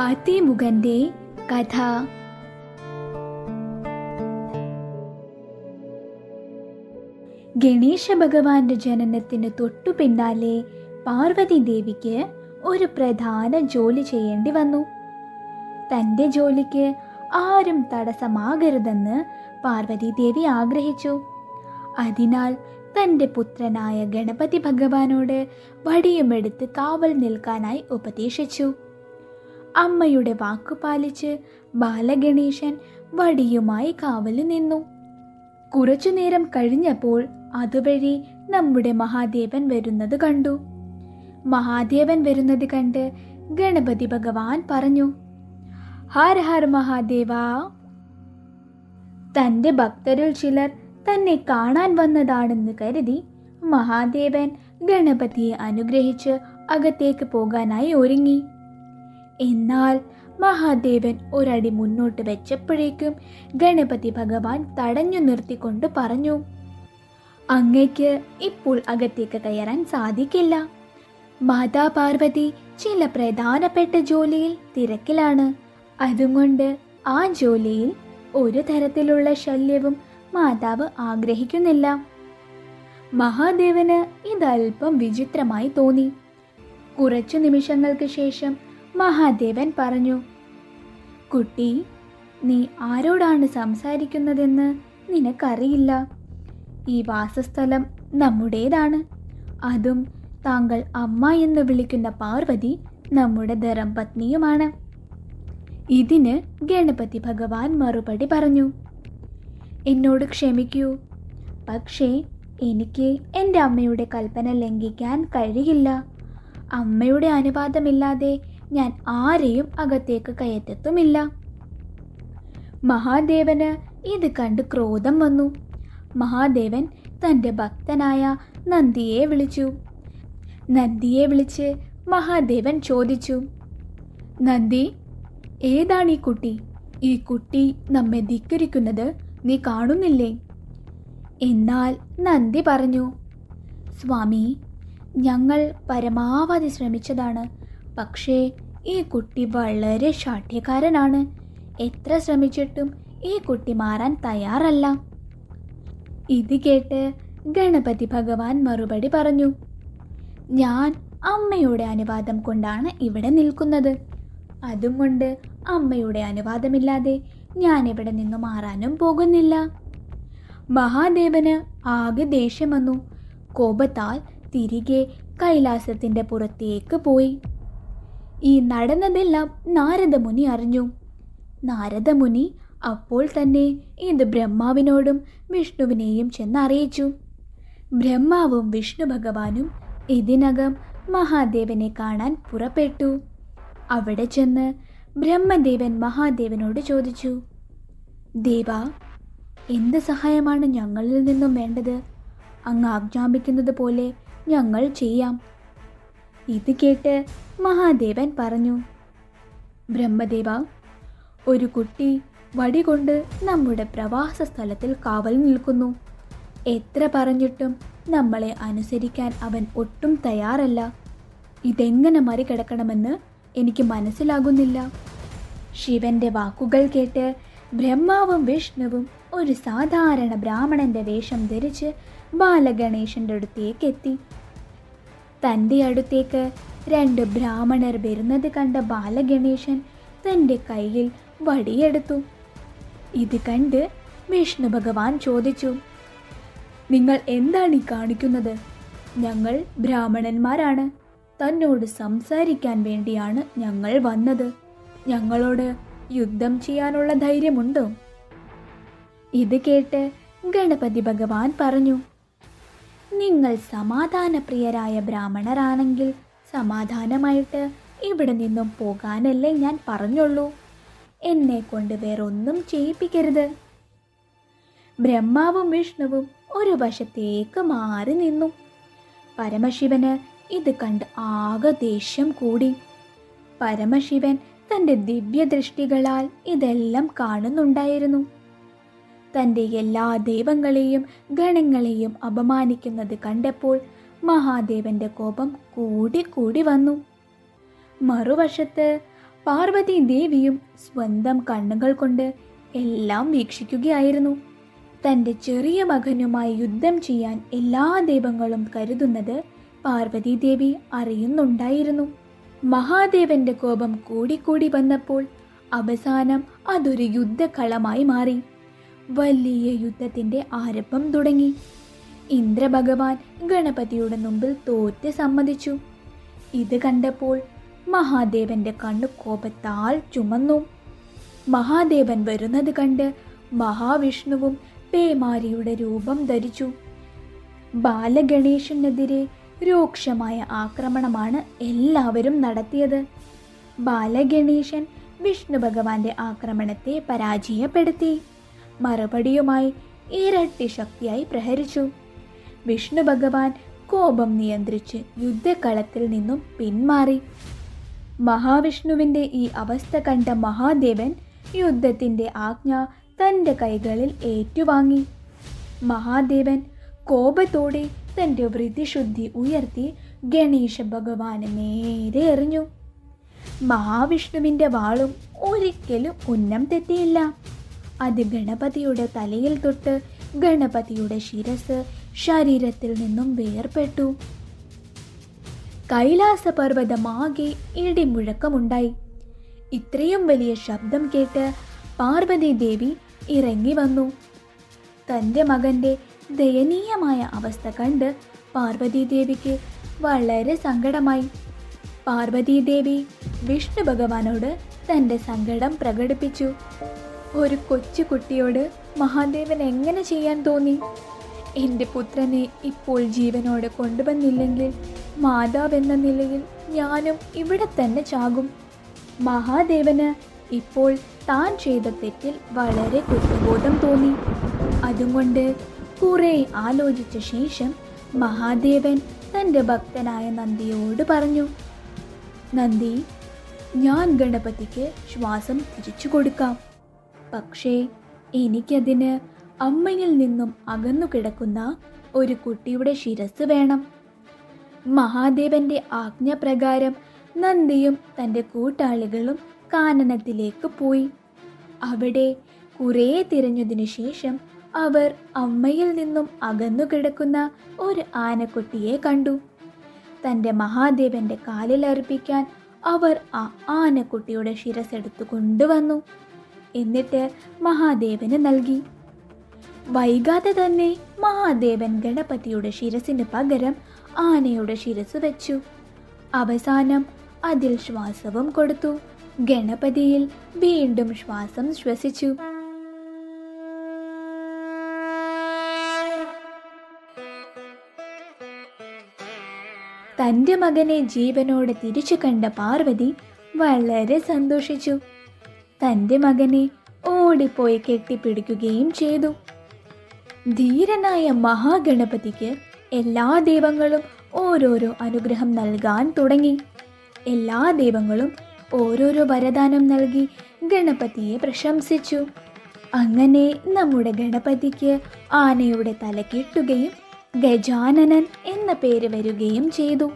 ഹാത്തിമുഖന്റെ കഥ. ഗണേശ ഭഗവാന്റെ ജനനത്തിന് തൊട്ടു പിന്നാലെ പാർവതി ദേവിക്ക് ഒരു പ്രധാന ജോലി ചെയ്യേണ്ടി വന്നു. തന്റെ ജോലിക്ക് ആരും തടസ്സമാകരുതെന്ന് പാർവതി ദേവി ആഗ്രഹിച്ചു. അതിനാൽ തന്റെ പുത്രനായ ഗണപതി ഭഗവാനോട് വടിയുമെടുത്ത് കാവൽ നിൽക്കാനായി ഉപദേശിച്ചു. അമ്മയുടെ വാക്കു പാലിച്ച് ബാലഗണേശൻ വടിയുമായി കാവൽ നിന്നു. കുറച്ചു നേരം കഴിഞ്ഞപ്പോൾ അതുവഴി നമ്മുടെ മഹാദേവൻ വരുന്നത് കണ്ടു. മഹാദേവൻ വരുന്നത് കണ്ട് ഗണപതി ഭഗവാൻ പറഞ്ഞു ഹർ ഹർ മഹാദേവ. തന്റെ ഭക്തരിൽ ചിലർ തന്നെ കാണാൻ വന്നതാണെന്ന് കരുതി മഹാദേവൻ ഗണപതിയെ അനുഗ്രഹിച്ച് അകത്തേക്ക് പോകാനായി ഒരുങ്ങി. എന്നാൽ മഹാദേവൻ ഒരടി മുന്നോട്ട് വെച്ചപ്പോഴേക്കും ഗണപതി ഭഗവാൻ തടഞ്ഞു നിർത്തിക്കൊണ്ട് പറഞ്ഞു അങ്ങയ്ക്ക് ഇപ്പോൾ അകത്തേക്ക് കയറാൻ സാധിക്കില്ല. മാതാ പാർവതി ചില പ്രധാനപ്പെട്ട ജോലിയിൽ തിരക്കിലാണ്. അതുകൊണ്ട് ആ ജോലിയിൽ ഒരു തരത്തിലുള്ള ശല്യവും മാതാവ് ആഗ്രഹിക്കുന്നില്ല. മഹാദേവന് ഇതല്പം വിചിത്രമായി തോന്നി. കുറച്ചു നിമിഷങ്ങൾക്ക് ശേഷം മഹാദേവൻ പറഞ്ഞു കുട്ടി നീ ആരോടാണ് സംസാരിക്കുന്നതെന്ന് നിനക്കറിയില്ല. ഈ വാസസ്ഥലം നമ്മുടേതാണ്. അതും താങ്കൾ അമ്മ എന്ന് വിളിക്കുന്ന പാർവതി നമ്മുടെ ധർമ്മപത്നിയുമാണ് ഇതിന് ഗണപതി ഭഗവാൻ മറുപടി പറഞ്ഞു എന്നോട് ക്ഷമിക്കൂ. പക്ഷേ എനിക്ക് എന്റെ അമ്മയുടെ കൽപ്പന ലംഘിക്കാൻ കഴിയില്ല. അമ്മയുടെ അനുവാദമില്ലാതെ ഞാൻ ആരെയും അകത്തേക്ക് കയറ്റത്തുമില്ല. മഹാദേവന് ഇത് കണ്ട് ക്രോധം വന്നു. മഹാദേവൻ തന്റെ ഭക്തനായ നന്ദിയെ വിളിച്ചു. നന്ദിയെ വിളിച്ച് മഹാദേവൻ ചോദിച്ചു നന്ദി ഏതാണ് ഈ കുട്ടി? ഈ കുട്ടി നമ്മെ ധിക്കരിക്കുന്നത് നീ കാണുന്നില്ലേ? എന്നാൽ നന്ദി പറഞ്ഞു സ്വാമി ഞങ്ങൾ പരമാവധി ശ്രമിച്ചതാണ്. പക്ഷേ ഈ കുട്ടി വളരെ ശാഠ്യക്കാരനാണ്. എത്ര ശ്രമിച്ചിട്ടും ഈ കുട്ടി മാറാൻ തയ്യാറല്ല. ഇത് കേട്ട് ഗണപതി ഭഗവാൻ മറുപടി പറഞ്ഞു ഞാൻ അമ്മയുടെ അനുവാദം കൊണ്ടാണ് ഇവിടെ നിൽക്കുന്നത്. അതും കൊണ്ട് അമ്മയുടെ അനുവാദമില്ലാതെ ഞാൻ ഇവിടെ നിന്ന് മാറാനും പോകുന്നില്ല. മഹാദേവന് ആകെ ദേഷ്യം വന്നു. കോപത്താൽ തിരികെ കൈലാസത്തിന്റെ പുറത്തേക്ക് പോയി. ഈ നടന്നതെല്ലാം നാരദമുനി അറിഞ്ഞു. നാരദമുനി അപ്പോൾ തന്നെ ഇത് ബ്രഹ്മാവിനോടും വിഷ്ണുവിനെയും ചെന്നറിയിച്ചു. ബ്രഹ്മാവും വിഷ്ണു ഭഗവാനും ഇതിനകം മഹാദേവനെ കാണാൻ പുറപ്പെട്ടു. അവിടെ ചെന്ന് ബ്രഹ്മദേവൻ മഹാദേവനോട് ചോദിച്ചു ദേവ എന്ത് സഹായമാണ് ഞങ്ങളിൽ നിന്നും വേണ്ടത്? അങ്ങ് ആജ്ഞാപിക്കുന്നത് പോലെ ഞങ്ങൾ ചെയ്യാം. ഇത് കേട്ട് മഹാദേവൻ പറഞ്ഞു ബ്രഹ്മദേവ ഒരു കുട്ടി വടികൊണ്ട് നമ്മുടെ പ്രവാസ സ്ഥലത്തിൽ കാവൽ നിൽക്കുന്നു. എത്ര പറഞ്ഞിട്ടും നമ്മളെ അനുസരിക്കാൻ അവൻ ഒട്ടും തയ്യാറല്ല. ഇതെങ്ങനെ മറികടക്കണമെന്ന് എനിക്ക് മനസ്സിലാകുന്നില്ല. ശിവന്റെ വാക്കുകൾ കേട്ട് ബ്രഹ്മാവും വിഷ്ണുവും ഒരു സാധാരണ ബ്രാഹ്മണന്റെ വേഷം ധരിച്ച് ബാലഗണേശന്റെ അടുത്തേക്ക് എത്തി തന്റെ അടുത്തേക്ക് രണ്ട് ബ്രാഹ്മണർ വരുന്നത് കണ്ട ബാലഗണേശൻ തന്റെ കയ്യിൽ വടിയെടുത്തു. ഇത് കണ്ട് വിഷ്ണു ഭഗവാൻ ചോദിച്ചു നിങ്ങൾ എന്താണ് ഈ കാണിക്കുന്നത്? ഞങ്ങൾ ബ്രാഹ്മണന്മാരാണ്. തന്നോട് സംസാരിക്കാൻ വേണ്ടിയാണ് ഞങ്ങൾ വന്നത്. ഞങ്ങളോട് യുദ്ധം ചെയ്യാനുള്ള ധൈര്യമുണ്ടോ? ഇത് കേട്ട് ഗണപതി ഭഗവാൻ പറഞ്ഞു നിങ്ങൾ സമാധാനപ്രിയരായ ബ്രാഹ്മണരാണെങ്കിൽ സമാധാനമായിട്ട് ഇവിടെ നിന്നും പോകാനല്ലേ ഞാൻ പറഞ്ഞുള്ളൂ. എന്നെ കൊണ്ട് വേറൊന്നും ചെയ്യിപ്പിക്കരുത്. ബ്രഹ്മാവും വിഷ്ണുവും ഒരു വശത്തേക്ക് മാറി നിന്നു. പരമശിവന് ഇത് കണ്ട് ആകെ ദേഷ്യം കൂടി. പരമശിവൻ തന്റെ ദിവ്യദൃഷ്ടികളാൽ ഇതെല്ലാം കാണുന്നുണ്ടായിരുന്നു. തന്റെ എല്ലാ ദൈവങ്ങളെയും ഗണങ്ങളെയും അപമാനിക്കുന്നത് കണ്ടപ്പോൾ മഹാദേവന്റെ കോപം കൂടി കൂടി വന്നു. മറുവശത്ത് പാർവതി ദേവിയും സ്വന്തം കണ്ണുകൾ കൊണ്ട് എല്ലാം വീക്ഷിക്കുകയായിരുന്നു. തന്റെ ചെറിയ മകനുമായി യുദ്ധം ചെയ്യാൻ എല്ലാ ദൈവങ്ങളും കരുതുന്നത് പാർവതി ദേവി അറിയുന്നുണ്ടായിരുന്നു. മഹാദേവന്റെ കോപം കൂടിക്കൂടി വന്നപ്പോൾ അവസാനം അതൊരു യുദ്ധക്കളമായി മാറി. വലിയ യുദ്ധത്തിന്റെ ആരംഭം തുടങ്ങി. ഇന്ദ്രഭഗവാൻ ഗണപതിയുടെ മുമ്പിൽ തോറ്റ് സമ്മതിച്ചു. ഇത് കണ്ടപ്പോൾ മഹാദേവന്റെ കണ്ണു കോപത്താൽ ചുമന്നു. മഹാദേവൻ വരുന്നത് കണ്ട് മഹാവിഷ്ണുവും പേമാരിയുടെ രൂപം ധരിച്ചു. ബാലഗണേശനെതിരെ രൂക്ഷമായ ആക്രമണമാണ് എല്ലാവരും നടത്തിയത്. ബാലഗണേശൻ വിഷ്ണു ഭഗവാന്റെ ആക്രമണത്തെ പരാജയപ്പെടുത്തി. മറുപടിയുമായി ഇരട്ടി ശക്തിയായി പ്രഹരിച്ചു. വിഷ്ണു ഭഗവാൻ കോപം നിയന്ത്രിച്ച് യുദ്ധക്കളത്തിൽ നിന്നും പിന്മാറി. മഹാവിഷ്ണുവിന്റെ ഈ അവസ്ഥ കണ്ട മഹാദേവൻ യുദ്ധത്തിന്റെ ആജ്ഞ തന്റെ കൈകളിൽ ഏറ്റുവാങ്ങി. മഹാദേവൻ കോപത്തോടെ തന്റെ വൃതിശുദ്ധി ഉയർത്തി ഗണേശ ഭഗവാന് നേരെ എറിഞ്ഞു. മഹാവിഷ്ണുവിന്റെ വാളും ഒരിക്കലും ഉന്നം തെറ്റിയില്ല. അത് ഗണപതിയുടെ തലയിൽ തൊട്ട് ഗണപതിയുടെ ശിരസ് ശരീരത്തിൽ നിന്നും വേർപെട്ടു. കൈലാസ പർവതമാകെ ഇടിമുഴക്കമുണ്ടായി. ഇത്രയും വലിയ ശബ്ദം കേട്ട് പാർവതി ദേവി ഇറങ്ങി വന്നു. തന്റെ മകന്റെ ദയനീയമായ അവസ്ഥ കണ്ട് പാർവതി ദേവിക്ക് വളരെ സങ്കടമായി. പാർവതി ദേവി വിഷ്ണു ഭഗവാനോട് തന്റെ സങ്കടം പ്രകടിപ്പിച്ചു. ഒരു കൊച്ചു കുട്ടിയോട് മഹാദേവൻ എങ്ങനെ ചെയ്യാൻ തോന്നി? എന്റെ പുത്രനെ ഇപ്പോൾ ജീവനോടെ കൊണ്ടുവന്നില്ലെങ്കിൽ മാതാവെന്ന നിലയിൽ ഞാനും ഇവിടെ തന്നെ ചാകും. മഹാദേവന് ഇപ്പോൾ താൻ ചെയ്ത തെറ്റിൽ വളരെ കുറ്റബോധം തോന്നി. അതുകൊണ്ട് കുറെ ആലോചിച്ച ശേഷം മഹാദേവൻ തന്റെ ഭക്തനായ നന്ദിയോട് പറഞ്ഞു നന്ദി ഞാൻ ഗണപതിക്ക് ശ്വാസം തിരിച്ചു കൊടുക്കാം. പക്ഷേ എനിക്കതിന് അമ്മയിൽ നിന്നും അകന്നു കിടക്കുന്ന ഒരു കുട്ടിയുടെ ശിരസ് വേണം. മഹാദേവന്റെ ആജ്ഞപ്രകാരം നന്ദിയും തന്റെ കൂട്ടാളികളും കാനനത്തിലേക്ക് പോയി. അവിടെ കുറേ തിരഞ്ഞതിനു ശേഷം അവർ അമ്മയിൽ നിന്നും അകന്നു കിടക്കുന്ന ഒരു ആനക്കുട്ടിയെ കണ്ടു. തന്റെ മഹാദേവന്റെ കാലിൽ അർപ്പിക്കാൻ അവർ ആ ആനക്കുട്ടിയുടെ ശിരസെടുത്തു കൊണ്ടുവന്നു. എന്നിട്ട് മഹാദേവന് നൽകി. വൈകാതെ തന്നെ മഹാദേവൻ ഗണപതിയുടെ ശിരസിന് പകരം ആനയുടെ ശിരസ് വെച്ചു. അവസാനം അതിൽ ശ്വാസവും കൊടുത്തു. ഗണപതിയിൽ വീണ്ടും ശ്വാസം ശ്വസിച്ചു. തന്റെ മകനെ ജീവനോട് തിരിച്ചു കണ്ട പാർവതി വളരെ സന്തോഷിച്ചു. തന്റെ മകനെ ഓടിപ്പോയി കെട്ടിപ്പിടിക്കുകയും ചെയ്തു. ധീരനായ മഹാഗണപതിക്ക് എല്ലാ ദൈവങ്ങളും ഓരോരോ അനുഗ്രഹം നൽകാൻ തുടങ്ങി. എല്ലാ ദൈവങ്ങളും ഓരോരോ വരദാനം നൽകി ഗണപതിയെ പ്രശംസിച്ചു. അങ്ങനെ നമ്മുടെ ഗണപതിക്ക് ആനയുടെ തല കെട്ടുകയും ഗജാനനൻ എന്ന പേര് വരികയും ചെയ്തു.